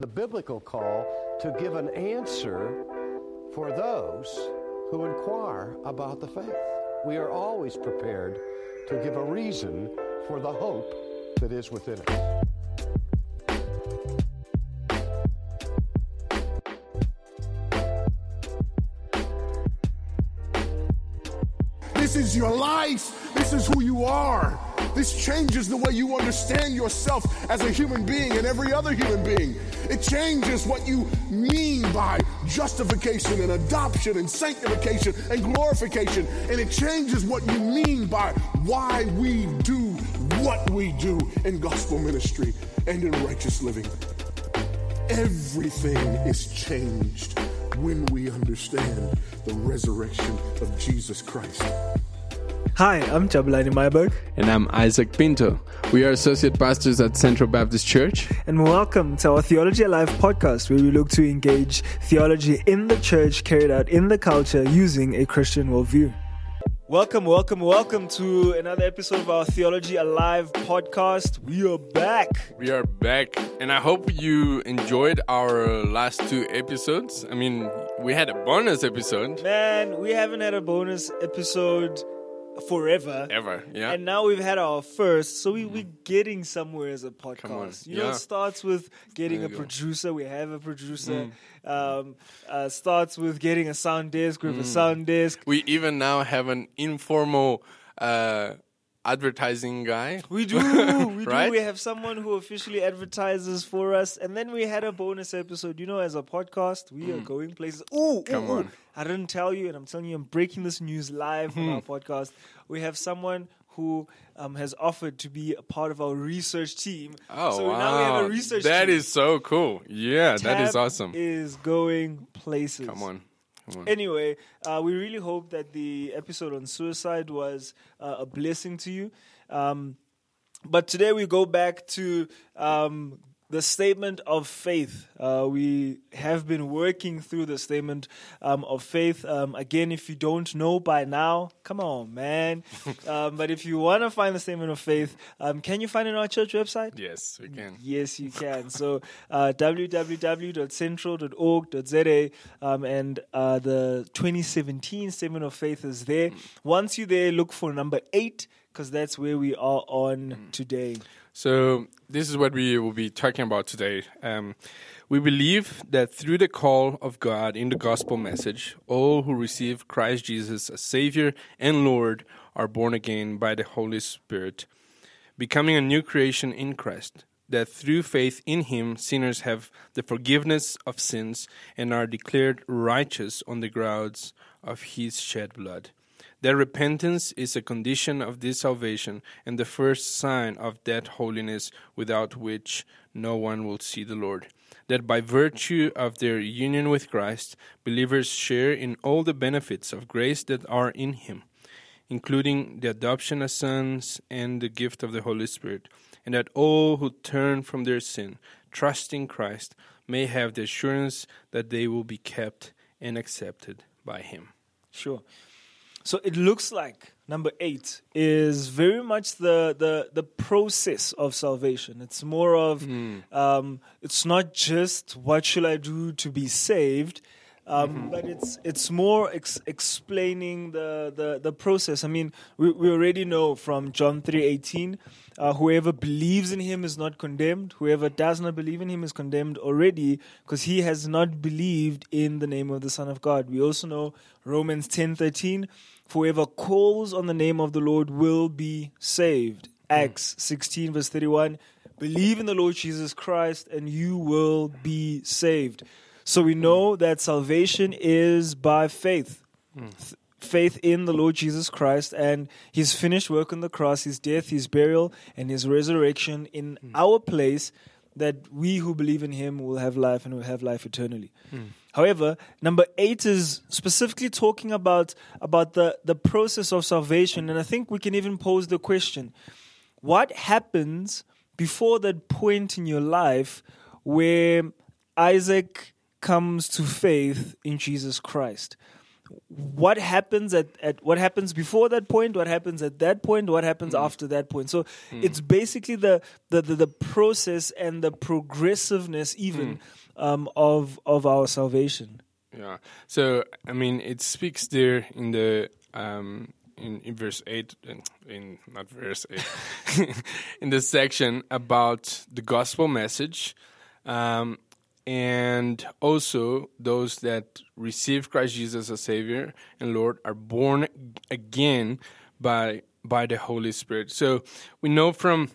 the biblical call to give an answer for those who inquire about the faith. We are always prepared to give a reason for the hope that is within us. This is your life. This is who you are. This changes the way you understand yourself as a human being and every other human being. It changes what you mean by justification and adoption and sanctification and glorification. And it changes what you mean by why we do what we do in gospel ministry and in righteous living. Everything is changed when we understand the resurrection of Jesus Christ. Hi, I'm Jabulani Myberg, And I'm Isaac Pinto. We are associate pastors at Central Baptist Church. and welcome to our Theology Alive podcast, where we look to engage theology in the church carried out in the culture using a Christian worldview. Welcome, welcome, welcome to another episode of our Theology Alive podcast. We are back. We are back, and I hope you enjoyed our last two episodes. I mean, we had a bonus episode Man, we haven't had a bonus episode forever. ever, yeah. And now we've had our first, so we, we're getting somewhere as a podcast. You know, it starts with getting a go. producer. We have a producer. Mm. Um, uh, starts with getting a sound desk. We Mm. a sound desk. we even now have an informal uh, advertising guy. We do, we Right? do. We have someone who officially advertises for us, and then we had a bonus episode. You know, as a podcast, we are going places. Ooh, Mm. Come ooh, ooh. on. I didn't tell you, and I'm telling you, I'm breaking this news live on Hmm. our podcast. We have someone who um, has offered to be a part of our research team. Oh, so wow. now we have a research That team. is so cool. Yeah, that is awesome. Is going places. Come on. Anyway, uh, we really hope that the episode on suicide was uh, a blessing to you. Um, but today we go back to um, the statement of faith. Uh, we have been working through the statement um, of faith. Um, again, if you don't know by now, come on, man. um, but if you want to find the statement of faith, um, can you find it on our church website? Yes, we can. Yes, you can. So uh, www.central.org.za um, and uh, the 2017 Statement of Faith is there. Once you're there, look for number eight because that's where we are on today. So, this is what we will be talking about today. Um, we believe that through the call of God in the gospel message, all who receive Christ Jesus as Savior and Lord are born again by the Holy Spirit, becoming a new creation in Christ. That through faith in Him, sinners have the forgiveness of sins and are declared righteous on the grounds of His shed blood. That repentance is a condition of this salvation and the first sign of that holiness without which no one will see the Lord. That by virtue of their union with Christ, believers share in all the benefits of grace that are in Him, including the adoption as sons and the gift of the Holy Spirit, and that all who turn from their sin, trust in Christ, may have the assurance that they will be kept and accepted by Him. Sure. So it looks like number eight is very much the the the process of salvation. It's more of um, it's not just what should I do to be saved, um, but it's it's more ex- explaining the, the the process. I mean, we we already know from John three eighteen. Uh, whoever believes in him is not condemned. Whoever does not believe in him is condemned already because he has not believed in the name of the Son of God. We also know Romans ten thirteen. Whoever calls on the name of the Lord will be saved. Acts 16, verse 31. Believe in the Lord Jesus Christ and you will be saved. So we know that salvation is by faith. Th- Faith in the Lord Jesus Christ and his finished work on the cross, his death, his burial, and his resurrection in hmm. our place, that we who believe in him will have life and will have life eternally. Hmm. However, number eight is specifically talking about, about the, the process of salvation. And I think we can even pose the question what happens before that point in your life where Isaac comes to faith in Jesus Christ? what happens at, at what happens before that point, what happens at that point, what happens after that point. So it's basically the, the, the, the process and the progressiveness even um, of of our salvation. Yeah. So I mean, it speaks there in the um, in, in verse eight, in, in not verse eight, in the section about the gospel message, um, and also those that receive Christ Jesus as Savior and Lord are born again by by the Holy Spirit. So we know from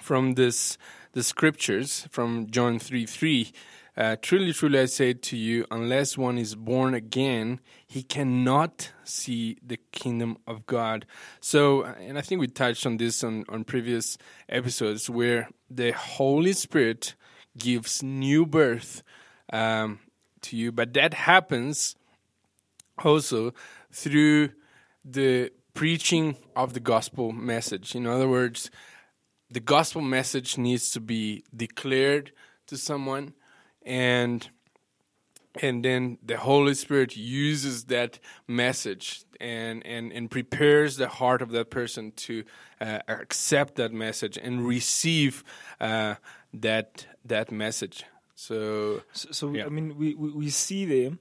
from this the scriptures from John three three. Uh, truly, truly, I say to you, unless one is born again, he cannot see the kingdom of God. So, and I think we touched on this on, on previous episodes where the Holy Spirit gives new birth um, to you, but that happens also through the preaching of the gospel message. In other words, the gospel message needs to be declared to someone and and then the holy spirit uses that message and and and prepares the heart of that person to uh, accept that message and receive uh, that that message so So, so Yeah. I mean, we, we, we see there.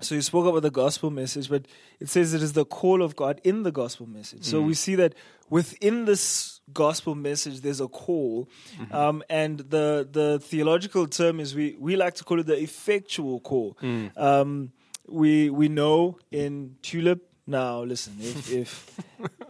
So you spoke about the gospel message, but it says it is the call of God in the gospel message. So we see that within this gospel message, there's a call, um, and the the theological term is we we like to call it the effectual call. Um, we we know in tulip. Now listen, if if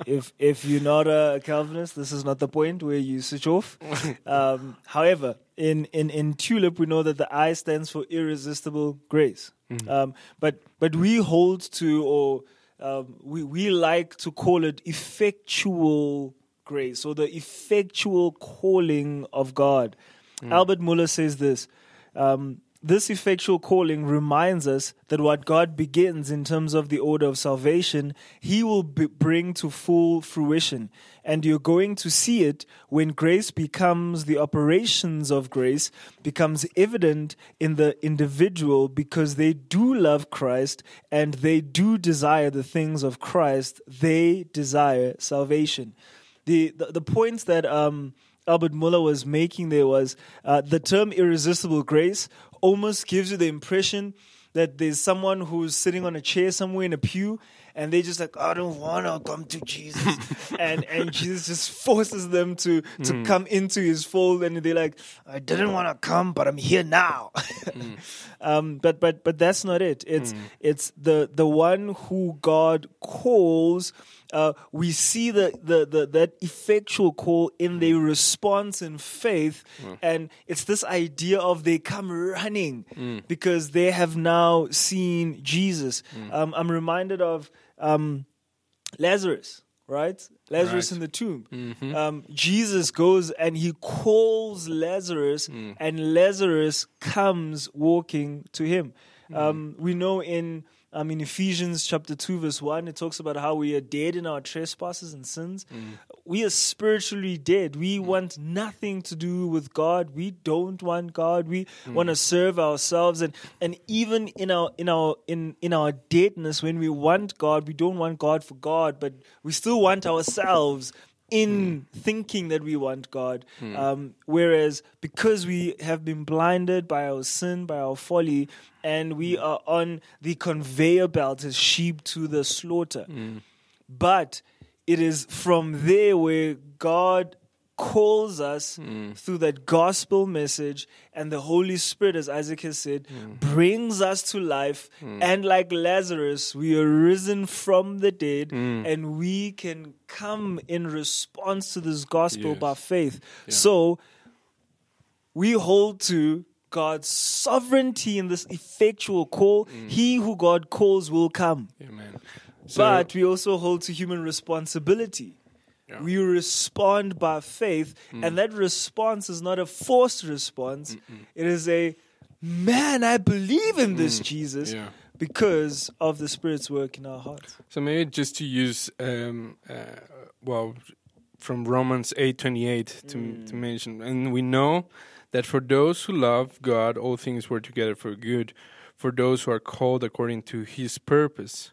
if if you're not a Calvinist, this is not the point where you switch off. Um, however, in, in in tulip, we know that the I stands for irresistible grace. Um, but but we hold to or um, we we like to call it effectual grace or the effectual calling of God. Albert Mohler says this. Um, this effectual calling reminds us that what God begins in terms of the order of salvation, He will bring to full fruition. And you're going to see it when grace becomes the operations of grace, becomes evident in the individual because they do love Christ and they do desire the things of Christ. They desire salvation. The, the, the points that um, Albert Mohler was making there was uh, the term irresistible grace almost gives you the impression that there's someone who's sitting on a chair somewhere in a pew and they're just like I don't want to come to Jesus. And and Jesus just forces them to to mm. come into his fold and they're like I didn't want to come but I'm here now. Mm. Um, but but but that's not it. It's mm. it's the the one who God calls uh, we see the, the, the that effectual call in their response in faith, and it's this idea of they come running because they have now seen Jesus. Um, I'm reminded of um, Lazarus, right? Lazarus Right. in the tomb. Um, Jesus goes and he calls Lazarus, and Lazarus comes walking to him. Um, we know in um, in Ephesians chapter 2, verse 1, it talks about how we are dead in our trespasses and sins. Mm. We are spiritually dead. We mm. want nothing to do with God. We don't want God. We mm. want to serve ourselves. And, and even in our in our in, in our deadness, when we want God, we don't want God for God, but we still want ourselves in hmm. thinking that we want God. Hmm. Um, whereas because we have been blinded by our sin, by our folly, and we hmm. are on the conveyor belt as sheep to the slaughter. But it is from there where God calls us hmm. through that gospel message and the Holy Spirit, as Isaac has said, hmm. brings us to life. Hmm. And like Lazarus, we are risen from the dead and we can come in response to this gospel Yes. by faith. So we hold to God's sovereignty in this effectual call. He who God calls will come. amen so, But we also hold to human responsibility. Yeah. We respond by faith, and that response is not a forced response. It is a man, I believe in this Jesus Yeah. because of the Spirit's work in our hearts. So maybe just to use, um, uh, well, from Romans eight twenty eight to to mention, and we know that for those who love God, all things work together for good, for those who are called according to his purpose.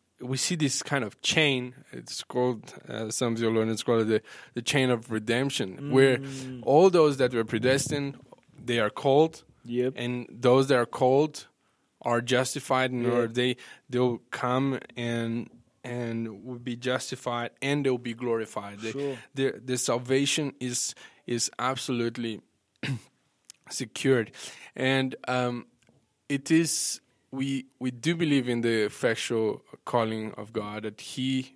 we see this kind of chain. It's called, uh, some theologians call it the, the chain of redemption, where all those that were predestined, they are called Yep. and those that are called are justified and Yeah. or they they'll come and and will be justified and they'll be glorified Sure. their their salvation is is absolutely secured and um it is we we do believe in the effectual calling of God that he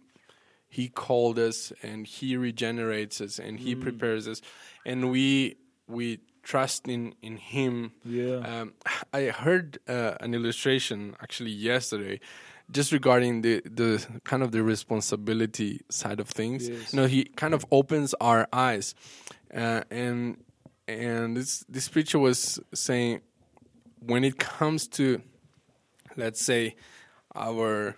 he called us and he regenerates us and he prepares us and we we trust in in him Yeah. um, i heard uh, an illustration actually yesterday just regarding the the kind of the responsibility side of things Yes. you know he kind of opens our eyes uh, and and this this preacher was saying when it comes to let's say our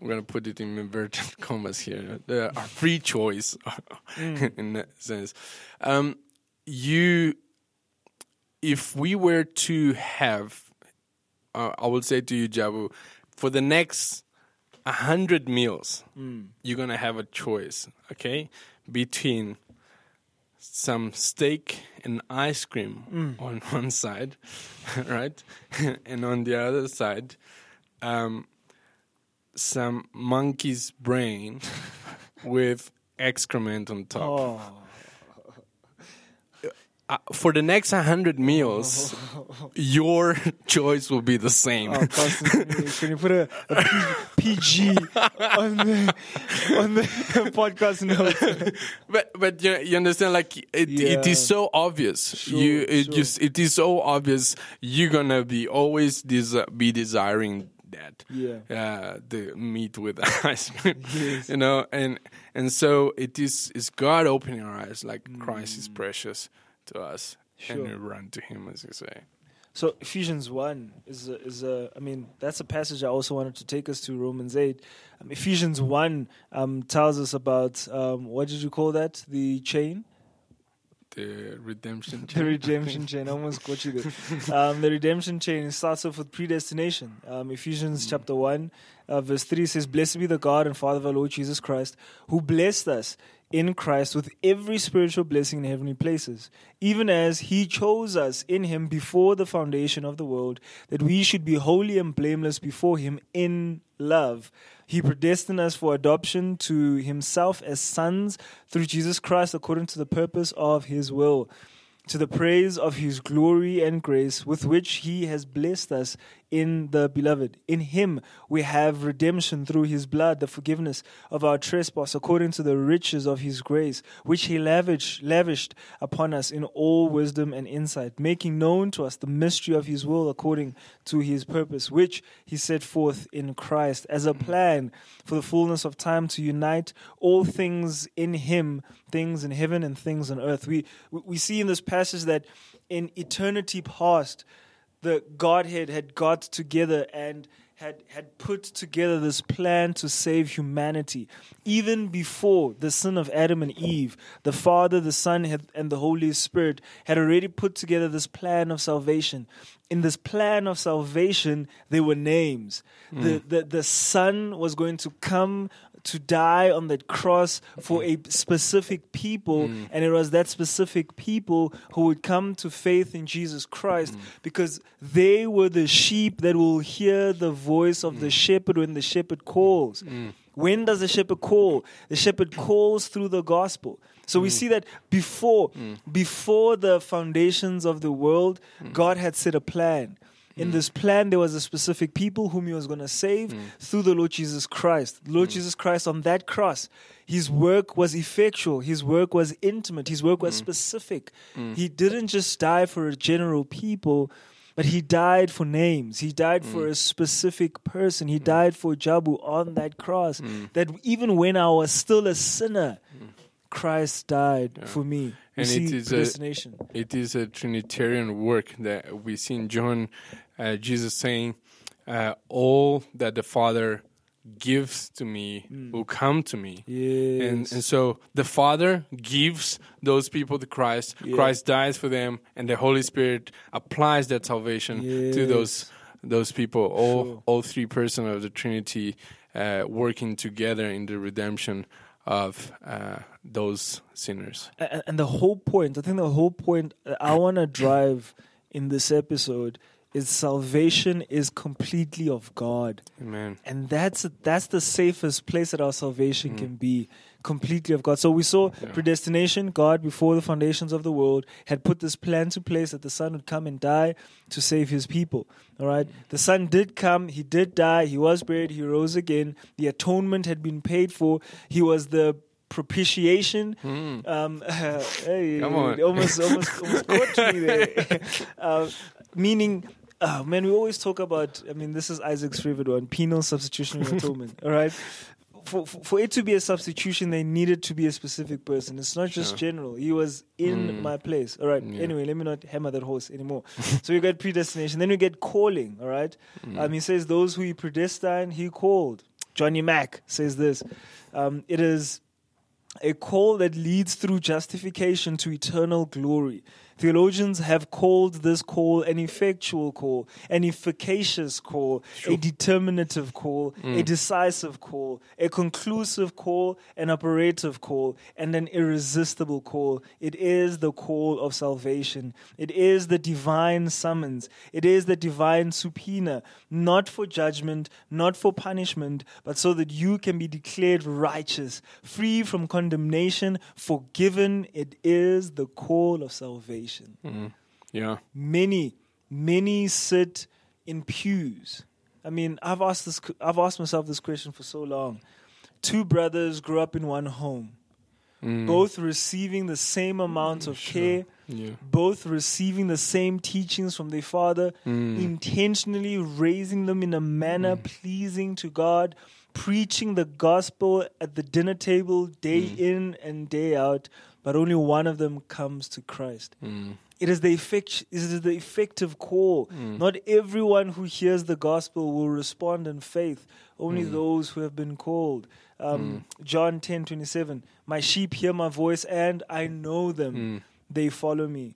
I'm gonna put it in inverted commas here. Our free choice, in that sense. Um, you, if we were to have, uh, I would say to you, Jabu, for the next a hundred meals, you're gonna have a choice, okay, between some steak and ice cream on one side, right, and on the other side, um, some monkey's brain with excrement on top. Oh, Uh, for the next 100 meals, your choice will be the same. oh can you- put a, a PG on the on the podcast notes? but but you, you understand like it, it Yeah. is so obvious you it sure. just it is so obvious you're gonna be always des- be desiring that Yeah. uh, the meat with ice cream Yes. you know and and so it is is god opening our eyes like christ is precious to us and Mm. Sure. we run to him as you say So Ephesians one is a, is a I mean that's a passage I also wanted to take us to Romans eight. Um, Ephesians one um, tells us about um, what did you call that the chain the redemption chain. the redemption chain I almost got you there. Um, the redemption chain starts off with predestination. Um, Ephesians chapter one uh, verse three says, "Blessed be the God and Father of our Lord Jesus Christ, who blessed us." In Christ, with every spiritual blessing in heavenly places, even as He chose us in Him before the foundation of the world, that we should be holy and blameless before Him in love. He predestined us for adoption to Himself as sons through Jesus Christ according to the purpose of His will to the praise of his glory and grace with which he has blessed us in the beloved. In him we have redemption through his blood, the forgiveness of our trespass according to the riches of his grace, which he lavished, lavished upon us in all wisdom and insight, making known to us the mystery of his will according to his purpose, which he set forth in Christ as a plan for the fullness of time to unite all things in him, things in heaven and things on earth. We we we see in this passage that in eternity past, the Godhead had got together and had had put together this plan to save humanity. Even before the sin of Adam and Eve, the Father, the Son, had, and the Holy Spirit had already put together this plan of salvation. In this plan of salvation, there were names. The, mm. the the Son was going to come to die on that cross for a specific people, mm. and it was that specific people who would come to faith in Jesus Christ mm. because they were the sheep that will hear the voice of the mm. shepherd when the shepherd calls. When does the shepherd call? The shepherd calls through the gospel. So we see that before before the foundations of the world, God had set a plan. In mm. this plan, there was a specific people whom he was going to save mm. through the Lord Jesus Christ. The Lord mm. Jesus Christ on that cross, his work was effectual, his work was intimate, his work was specific. He didn't just die for a general people, but he died for names. He died for a specific person. He died for Jabu on that cross. That even when I was still a sinner, Christ died for me. And it is a- it is a Trinitarian work that we see in John, uh, Jesus saying, uh, "All that the Father gives to me will come to me." Yes. And, and so the Father gives those people to Christ. Yeah. Christ dies for them, and the Holy Spirit applies that salvation to those those people. All Sure. all three persons of the Trinity uh, working together in the redemption of uh, those sinners. and, and the whole point, I think the whole point uh, I want to drive in this episode is salvation is completely of God. Amen. And that's that's the safest place that our salvation can be, completely of God. So we saw predestination. God, before the foundations of the world, had put this plan to place that the Son would come and die to save His people. All right, the Son did come. He did die. He was buried. He rose again. The atonement had been paid for. He was the propitiation. Um, hey, Come on. almost almost almost caught me there. uh, meaning, uh, man, we always talk about. I mean, this is Isaac's favorite one: penal substitutionary atonement. All right. For, for for it to be a substitution, they needed to be a specific person. It's not just general. He was in my place. All right. Anyway, let me not hammer that horse anymore. so you get predestination. Then you get calling. All right. Um, he says those who he predestined, he called. Johnny Mack says this. Um, it is a call that leads through justification to eternal glory. Theologians have called this call an effectual call, an efficacious call, a determinative call, a mm. decisive call, a conclusive call, an operative call, and an irresistible call. It is the call of salvation. It is the divine summons. It is the divine subpoena, not for judgment, not for punishment, but so that you can be declared righteous, free from condemnation, forgiven. It is the call of salvation. Mm-hmm. Yeah. Many, many sit in pews. I mean, I've asked this. I've asked myself this question for so long. Two brothers grew up in one home, mm. both receiving the same amount of care, Yeah. both receiving the same teachings from their father, mm. intentionally raising them in a manner mm. pleasing to God, preaching the gospel at the dinner table day in and day out, but only one of them comes to Christ. Hmm. It is the effect, it is the effective call. Hmm. Not everyone who hears the gospel will respond in faith. Only hmm. those who have been called. Um, John ten twenty seven. My sheep hear my voice, and I know them. They follow me.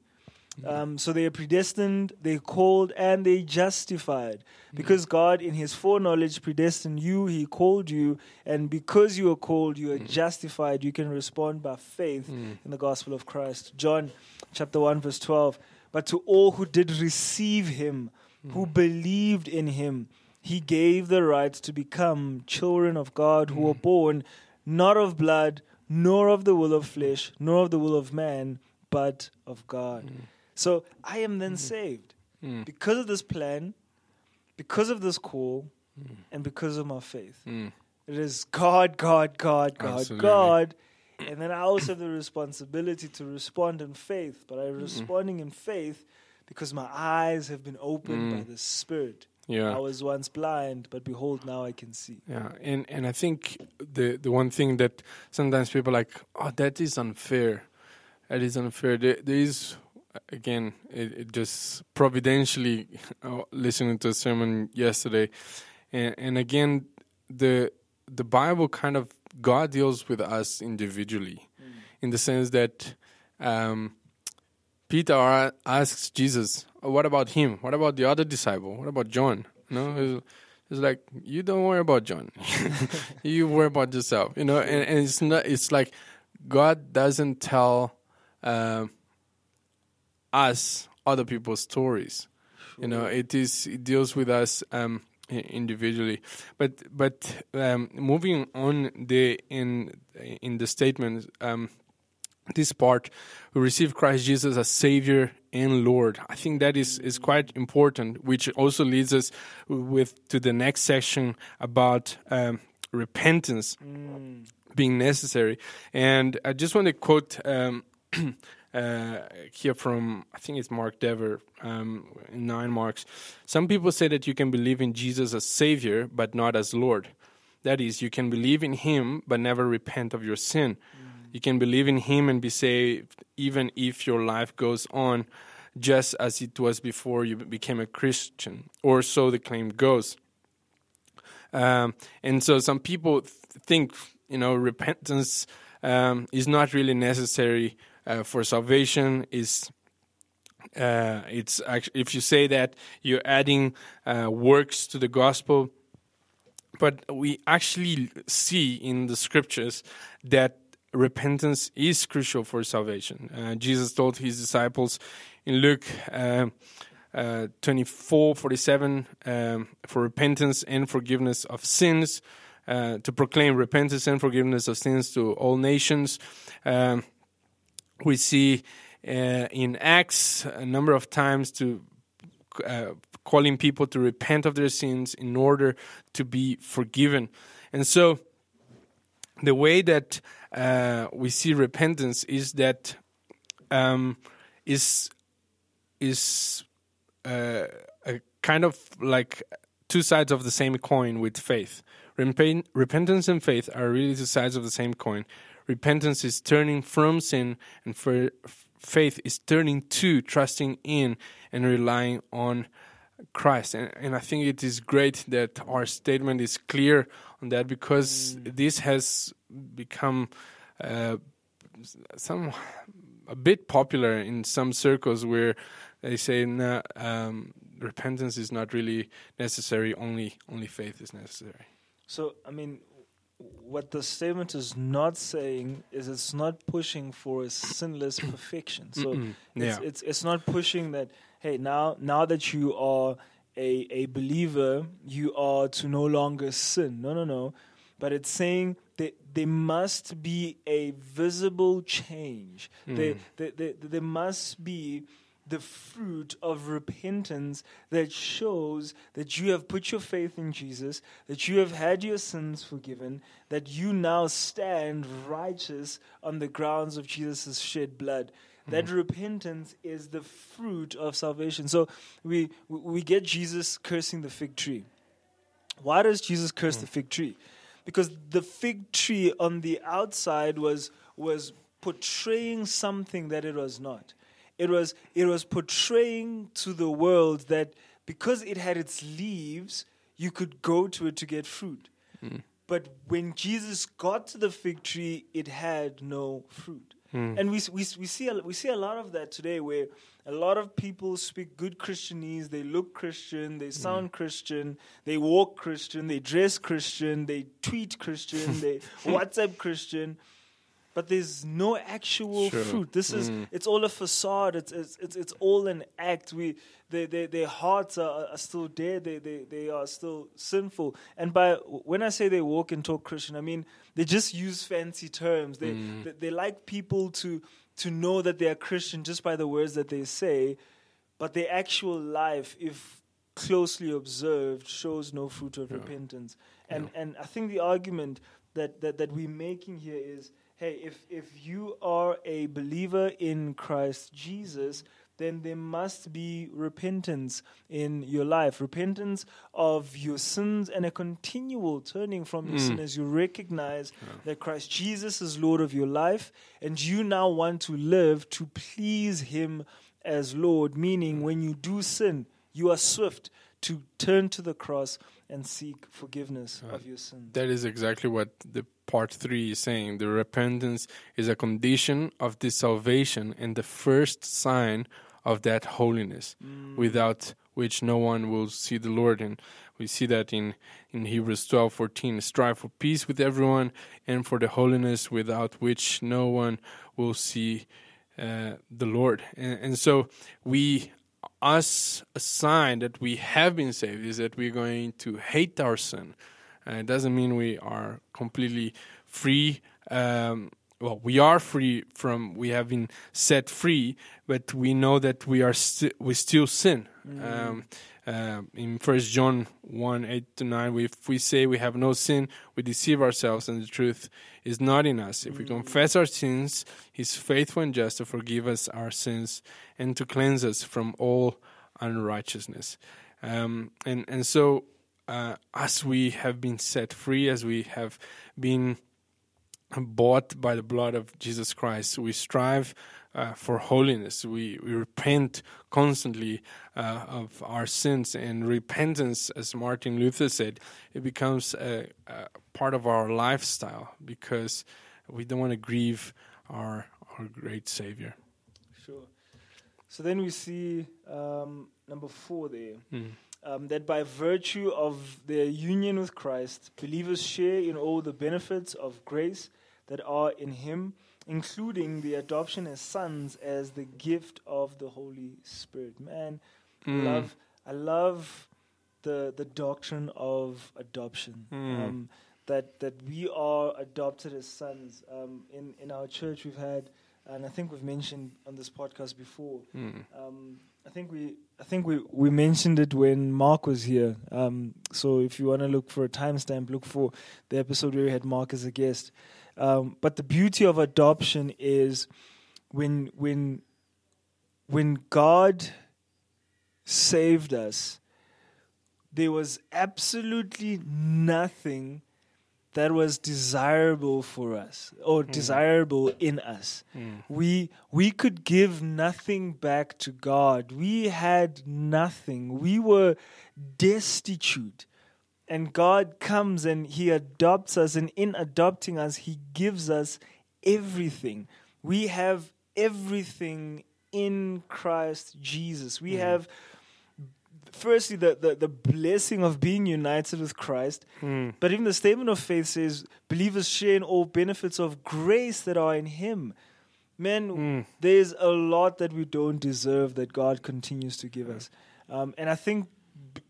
Um, so they are predestined, they called, and they justified. Mm. Because God, in His foreknowledge, predestined you, He called you, and because you are called, you are mm. justified. You can respond by faith mm. in the gospel of Christ. John chapter 1, verse 12. But to all who did receive Him, who believed in Him, He gave the right to become children of God who were born not of blood, nor of the will of flesh, nor of the will of man, but of God. So I am then mm. saved mm. because of this plan, because of this call, mm. and because of my faith. It is God, God, God, God, Absolutely. God. And then I also have the responsibility to respond in faith, but I'm mm-hmm. responding in faith because my eyes have been opened by the Spirit. Yeah. I was once blind, but behold, now I can see. Yeah, and and I think the the one thing that sometimes people are like, oh, that is unfair. That is unfair. There, there is again, it, it just providentially uh, listening to a sermon yesterday, and, and again, the the Bible kind of God deals with us individually, in the sense that. Um, Peter asks Jesus, "Oh, "What about him? What about the other disciple? What about John?" No, it's, it's like you don't worry about John. you worry about yourself. You know, and, and it's not. It's like God doesn't tell um, us other people's stories. You know, it is it deals with us um, individually. But but um, moving on the in in the statement. Um, this part we receive Christ Jesus as Savior and Lord. I think that is, is quite important, which also leads us with to the next section about um, repentance being necessary. And I just want to quote um, uh, here from I think it's Mark Dever um, in nine marks. Some people say that you can believe in Jesus as Savior, but not as Lord. That is, you can believe in Him, but never repent of your sin. You can believe in Him and be saved, even if your life goes on just as it was before you became a Christian, or so the claim goes. Um, and so some people th- think, you know, repentance um, is not really necessary uh, for salvation. Is uh, it's actually if you say that you're adding uh, works to the gospel, but we actually see in the scriptures that repentance is crucial for salvation. Uh, Jesus told his disciples in Luke uh, uh, 24 47 um, for repentance and forgiveness of sins, uh, to proclaim repentance and forgiveness of sins to all nations. Um, we see uh, in Acts a number of times to uh, calling people to repent of their sins in order to be forgiven. And so, the way that uh, we see repentance is that um, is is uh, a kind of like two sides of the same coin with faith. Repent- repentance and faith are really two sides of the same coin. Repentance is turning from sin, and for faith is turning to trusting in and relying on Christ. And, and I think it is great that our statement is clear on that because mm. this has become uh, some a bit popular in some circles where they say no, um, repentance is not really necessary. Only only faith is necessary. So I mean, what the statement is not saying is it's not pushing for a sinless perfection. So it's, Yeah. it's it's not pushing that hey now now that you are a a believer you are to no longer sin. No no no. But it's saying that there must be a visible change. There, mm. there, there, there must be the fruit of repentance that shows that you have put your faith in Jesus, that you have had your sins forgiven, that you now stand righteous on the grounds of Jesus' shed blood. That mm-hmm. repentance is the fruit of salvation. So we we get Jesus cursing the fig tree. Why does Jesus curse mm. the fig tree? Because the fig tree on the outside was was portraying something that it was not. It was it was portraying to the world that because it had its leaves, you could go to it to get fruit. Hmm. But when Jesus got to the fig tree, it had no fruit. Hmm. And we, we, we, see a, we see a lot of that today where a lot of people speak good Christianese, they look Christian, they hmm. sound Christian, they walk Christian, they dress Christian, they tweet Christian, they WhatsApp Christian, but there's no actual Sure. fruit. This is mm. it's all a facade. It's it's it's, it's all an act. We they, they, their hearts are, are still dead. They, they they are still sinful. And by when I say they walk and talk Christian, I mean they just use fancy terms. They mm. they, they like people to to know that they are Christian just by the words that they say, but their actual life, if closely observed, shows no fruit of repentance. And and I think the argument that, that, that we're making here is hey, if, if you are a believer in Christ Jesus, then there must be repentance in your life. Repentance of your sins and a continual turning from your mm. sin as you recognize that Christ Jesus is Lord of your life and you now want to live to please Him as Lord, meaning when you do sin, you are swift to turn to the cross and seek forgiveness of your sins. That is exactly what the part three is saying. The repentance is a condition of the salvation and the first sign of that holiness, without which no one will see the Lord. And we see that in, in Hebrews twelve fourteen. Strive for peace with everyone and for the holiness without which no one will see uh, the Lord. And, and so we us a sign that we have been saved is that we're going to hate our sin. And it doesn't mean we are completely free. Um, well, we are free from. We have been set free, but we know that we are sti- we still sin. Um, uh, in First John one eight to nine, we, if we say we have no sin, we deceive ourselves, and the truth is not in us. If we confess our sins, He's faithful and just to forgive us our sins and to cleanse us from all unrighteousness. Um, and and so, uh, as we have been set free, as we have been bought by the blood of Jesus Christ. We strive uh, for holiness. We, we repent constantly uh, of our sins, and repentance, as Martin Luther said, it becomes a, a part of our lifestyle because we don't want to grieve our our great Savior. Sure. So then we see um, number four there. Um, that by virtue of their union with Christ, believers share in all the benefits of grace that are in Him, including the adoption as sons as the gift of the Holy Spirit. Man, I love, I love the the doctrine of adoption. Um, that that we are adopted as sons. Um, in in our church, we've had, and I think we've mentioned on this podcast before. Um, I think we I think we, we mentioned it when Mark was here. Um, so if you want to look for a timestamp, look for the episode where we had Mark as a guest. Um, but the beauty of adoption is when when when God saved us, there was absolutely nothing that was desirable for us or hmm. desirable in us. Hmm. We we could give nothing back to God. We had nothing. We were destitute. And God comes and He adopts us, and in adopting us, He gives us everything. We have everything in Christ Jesus. We hmm. have firstly the, the, the blessing of being united with Christ. But even the statement of faith says believers share in all benefits of grace that are in Him. Man, there's a lot that we don't deserve that God continues to give us. Um, and I think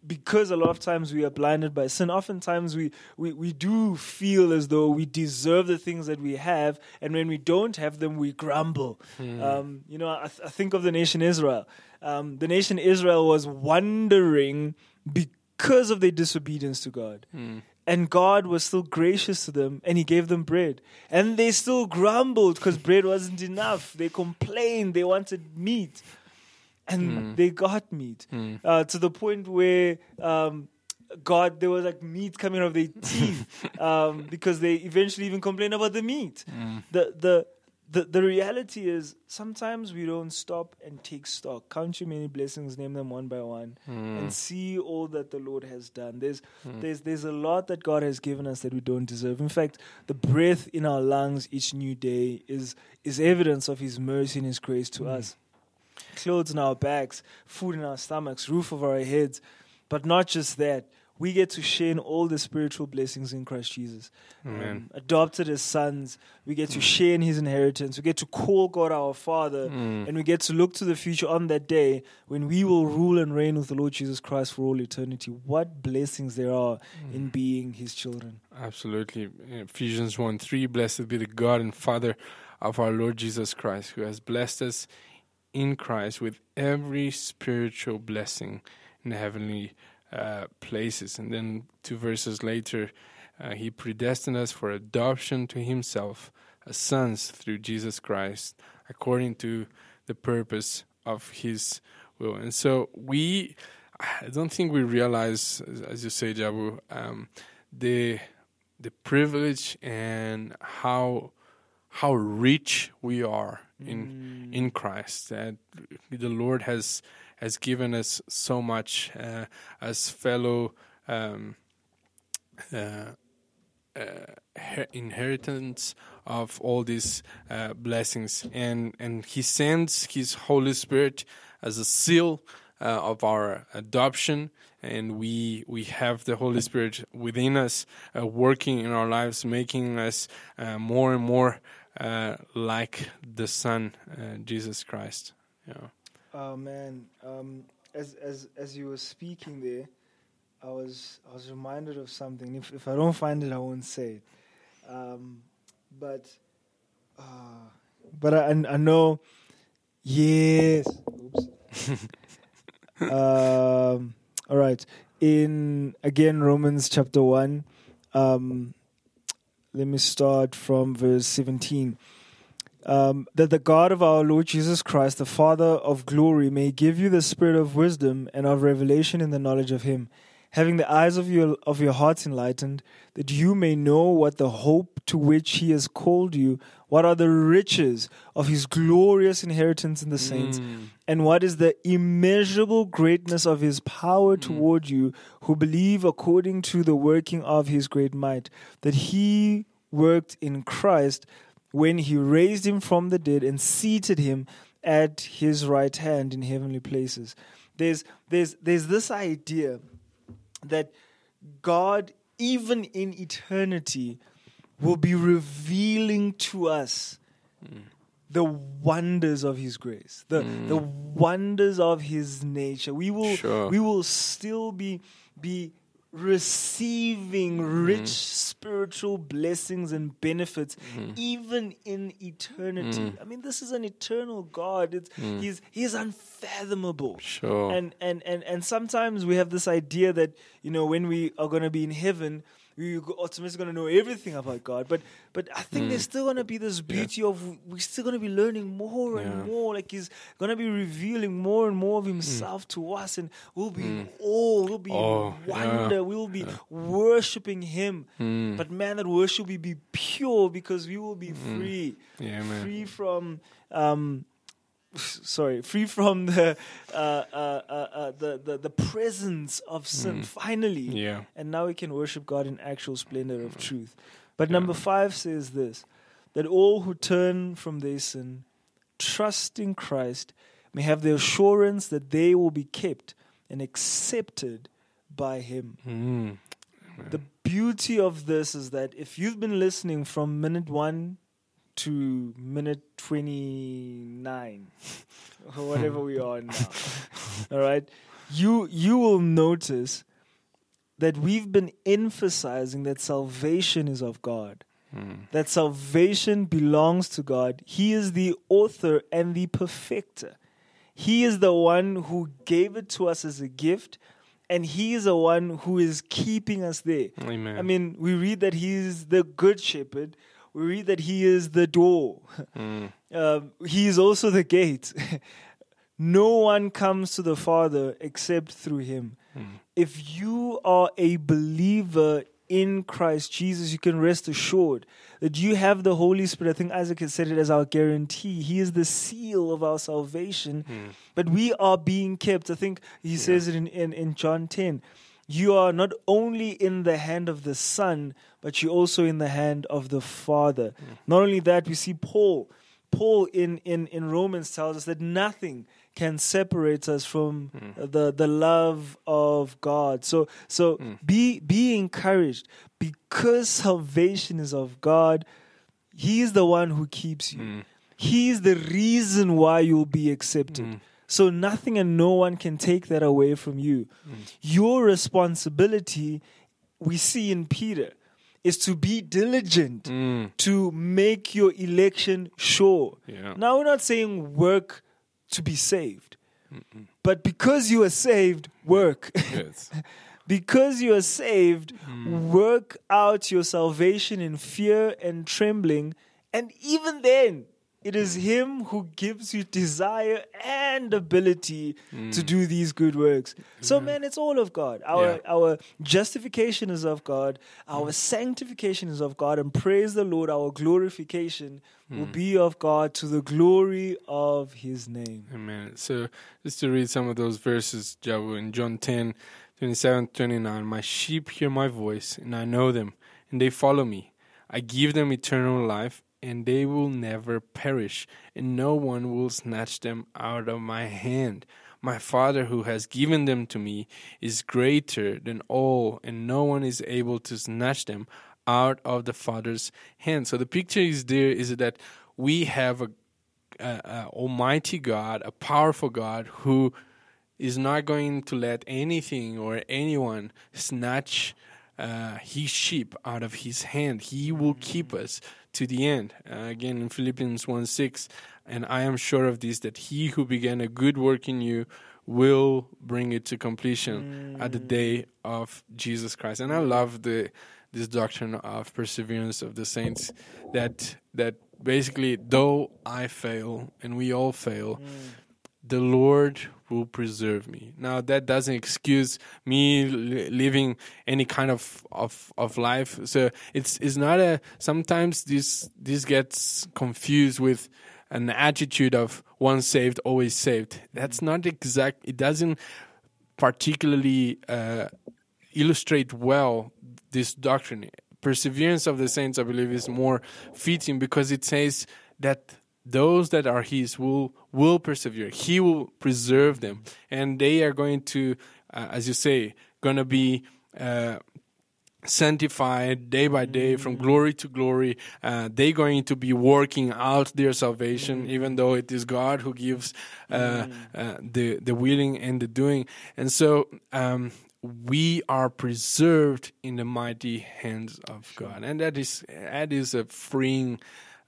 because a lot of times we are blinded by sin, oftentimes we, we, we do feel as though we deserve the things that we have, and when we don't have them, we grumble. Um, you know, I, th- I think of the nation Israel. Um, the nation Israel was wondering because of their disobedience to God. And God was still gracious to them and He gave them bread. And they still grumbled because bread wasn't enough. They complained, they wanted meat. And they got meat. Uh, to the point where um, God, there was like meat coming out of their teeth um, because they eventually even complained about the meat. The, the, the, the reality is sometimes we don't stop and take stock, count your many blessings, name them one by one, and see all that the Lord has done. There's, there's, there's a lot that God has given us that we don't deserve. In fact, the breath in our lungs each new day is, is evidence of His mercy and His grace to us clothes on our backs, food in our stomachs, roof over our heads. But not just that, we get to share in all the spiritual blessings in Christ Jesus. Um, adopted as sons, we get to mm. share in his inheritance. We get to call God our Father, mm. and we get to look to the future on that day when we will rule and reign with the Lord Jesus Christ for all eternity. What blessings there are in mm. being his children. Absolutely. Ephesians 1 3 Blessed be the God and Father of our Lord Jesus Christ, who has blessed us in Christ with every spiritual blessing in the heavenly uh, places. And then two verses later, uh, He predestined us for adoption to Himself as sons through Jesus Christ, according to the purpose of His will. And so we, I don't think we realize, as- you say, Jabu, um, the the privilege and how how rich we are in in Christ. That the Lord has has given us so much uh, as fellow um, uh, uh, inheritance of all these uh, blessings, and and He sends His Holy Spirit as a seal uh, of our adoption, and we we have the Holy Spirit within us, uh, working in our lives, making us uh, more and more uh, like the Son, uh, Jesus Christ. Yeah. Oh man, um, as as as you were speaking there, I was I was reminded of something. If if I don't find it, I won't say it. Um, but uh, but I I know. Yes. Oops. um, all right. In again Romans chapter one. Um, let me start from verse seventeen. Um, that the God of our Lord Jesus Christ, the Father of glory, may give you the spirit of wisdom and of revelation in the knowledge of Him, having the eyes of your of your hearts enlightened, that you may know what the hope to which he has called you, what are the riches of his glorious inheritance in the saints, mm. and what is the immeasurable greatness of his power mm. toward you who believe according to the working of his great might, that he worked in Christ when he raised him from the dead and seated him at his right hand in heavenly places. There's there's there's this idea that God, even in eternity, will be revealing to us the wonders of His grace, the mm. the wonders of His nature. We will Sure. we will still be be receiving mm-hmm. rich spiritual blessings and benefits mm-hmm. even in eternity. Mm. I mean, this is an eternal God. It's, mm. He's He's unfathomable. Sure. And and and and sometimes we have this idea that you know when we are going to be in heaven we ultimately going to know everything about God. But but I think there's hmm. still going to be this beauty of we're still going to be learning more and Yeah. more. Like he's going to be revealing more and more of hmm. himself to us. And we'll be hmm. awe. We'll be Oh, in yeah. wonder. We'll be worshiping him. But man that worship will be pure because we will be free. Yeah, man. free from um sorry, free from the uh, uh, uh, uh, the, the the presence of sin. Finally, Yeah. and now we can worship God in actual splendor of truth. But number five says this: that all who turn from their sin, trust in Christ, may have the assurance that they will be kept and accepted by Him. Mm. The beauty of this is that if you've been listening from minute one to minute 29 or whatever we are now. All right? You you will notice that we've been emphasizing that salvation is of God. Hmm. That salvation belongs to God. He is the author and the perfecter. He is the one who gave it to us as a gift and he is the one who is keeping us there. Amen. I mean, we read that he is the good shepherd. We read that he is the door. Hmm. Um, he is also the gate. no one comes to the Father except through him. Hmm. If you are a believer in Christ Jesus, you can rest assured that you have the Holy Spirit. I think Isaac has said it as our guarantee. He is the seal of our salvation. Hmm. But we are being kept. I think he says it in, in, in John 10 you are not only in the hand of the Son, but you're also in the hand of the Father. Hmm. Not only that, we see Paul. Paul in, in, in Romans tells us that nothing can separate us from hmm. the, the love of God. So so hmm. be be encouraged because salvation is of God. He is the one who keeps you. He is the reason why you'll be accepted. So nothing and no one can take that away from you. Mm. Your responsibility, we see in Peter, is to be diligent mm. to make your election sure. Yeah. Now, we're not saying work to be saved, but because you are saved, work. Yes. because you are saved, mm. work out your salvation in fear and trembling. And even then, it is Him who gives you desire and ability to do these good works. So, man, it's all of God. Our Yeah. our justification is of God. Our sanctification is of God. And praise the Lord, our glorification will hmm. be of God to the glory of His name. Amen. So just to read some of those verses, Javu, in John 10, 27, 29, My sheep hear my voice, and I know them, and they follow me. I give them eternal life, and they will never perish, and no one will snatch them out of my hand. My Father, who has given them to me, is greater than all, and no one is able to snatch them out of the Father's hand. So the picture is there is that we have a uh, uh, Almighty God, a powerful God who is not going to let anything or anyone snatch uh, his sheep out of his hand. He will keep us to the end. Uh, again, in Philippians 1 6, and I am sure of this, that he who began a good work in you will bring it to completion at the day of Jesus Christ. And I love the this doctrine of perseverance of the saints that that basically though I fail and we all fail the Lord will preserve me. Now that doesn't excuse me living any kind of, of of life. So it's it's not a. Sometimes this this gets confused with an attitude of once saved always saved. That's not exact. It doesn't particularly uh, illustrate well this doctrine. Perseverance of the saints, I believe, is more fitting because it says that those that are his will will persevere. He will preserve them. And they are going to uh, as you say going to be uh, sanctified day by day from glory to glory. Uh, they're going to be working out their salvation even though it is god who gives uh, the the willing and the doing. And so um, we are preserved in the mighty hands of god. And that is that is a freeing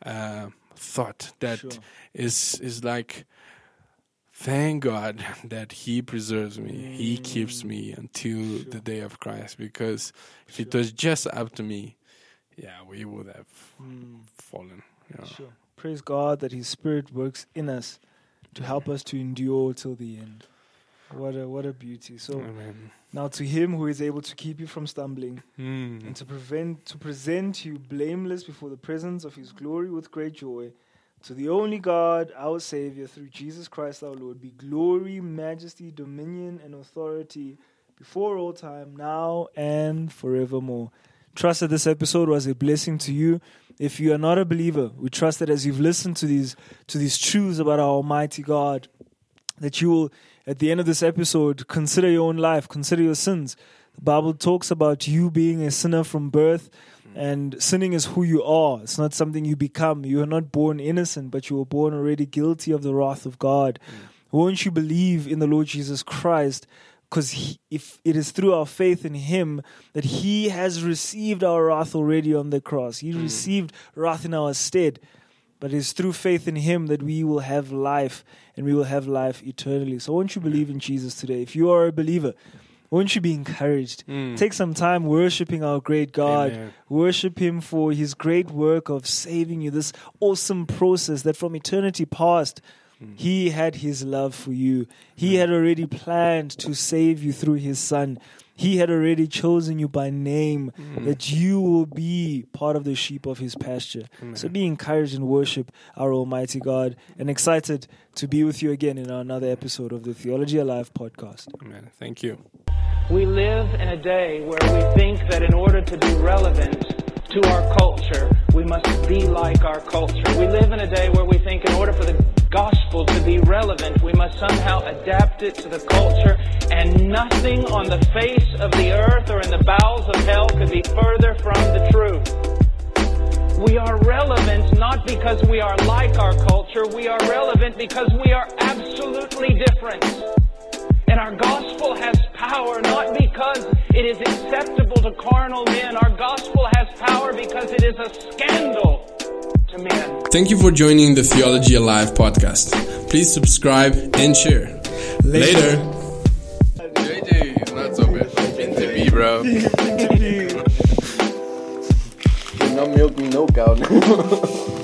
uh, thought that is Sure. is like thank God that He preserves me. He mm. keeps me until the day of Christ. Because if it was just up to me, yeah, we would have mm. fallen. Yeah. Sure. Praise God that His Spirit works in us to help us to endure till the end. What a what a beauty. So Amen. now to Him who is able to keep you from stumbling Mm. and to prevent to present you blameless before the presence of His glory with great joy. To the only God, our Savior, through Jesus Christ our Lord, be glory, majesty, dominion, and authority before all time, now and forevermore. Trust that this episode was a blessing to you. If you are not a believer, we trust that as you've listened to these to these truths about our Almighty God, that you will, at the end of this episode, consider your own life, consider your sins. The Bible talks about you being a sinner from birth, and sinning is who you are. It's not something you become. You are not born innocent, but you were born already guilty of the wrath of God. Won't you believe in the Lord Jesus Christ? Because if it is through our faith in Him that He has received our wrath already on the cross, He hmm. received wrath in our stead. But it's through faith in Him that we will have life and we will have life eternally. So, won't you believe in Jesus today? If you are a believer, won't you be encouraged? Mm. Take some time worshiping our great God. Amen. Worship Him for His great work of saving you, this awesome process that from eternity past, mm. He had His love for you. He mm. had already planned to save you through His Son. He had already chosen you by name mm. that you will be part of the sheep of His pasture. So be encouraged and worship our Almighty God and excited to be with you again in another episode of the Theology Alive podcast. Amen. Thank you. We live in a day where we think that in order to be relevant to our culture, we must be like our culture. We live in a day where we think in order for the gospel to be relevant, we must somehow adapt it to the culture, and nothing on the face of the earth or in the bowels of hell could be further from the truth. We are relevant not because we are like our culture, we are relevant because we are absolutely different. And our gospel has power not because it is acceptable to carnal men. Our gospel has power because it is a scandal to men. Thank you for joining the Theology Alive podcast. Please subscribe and share. Later. JJ not so bad. Into me, bro. Not milk me no cow.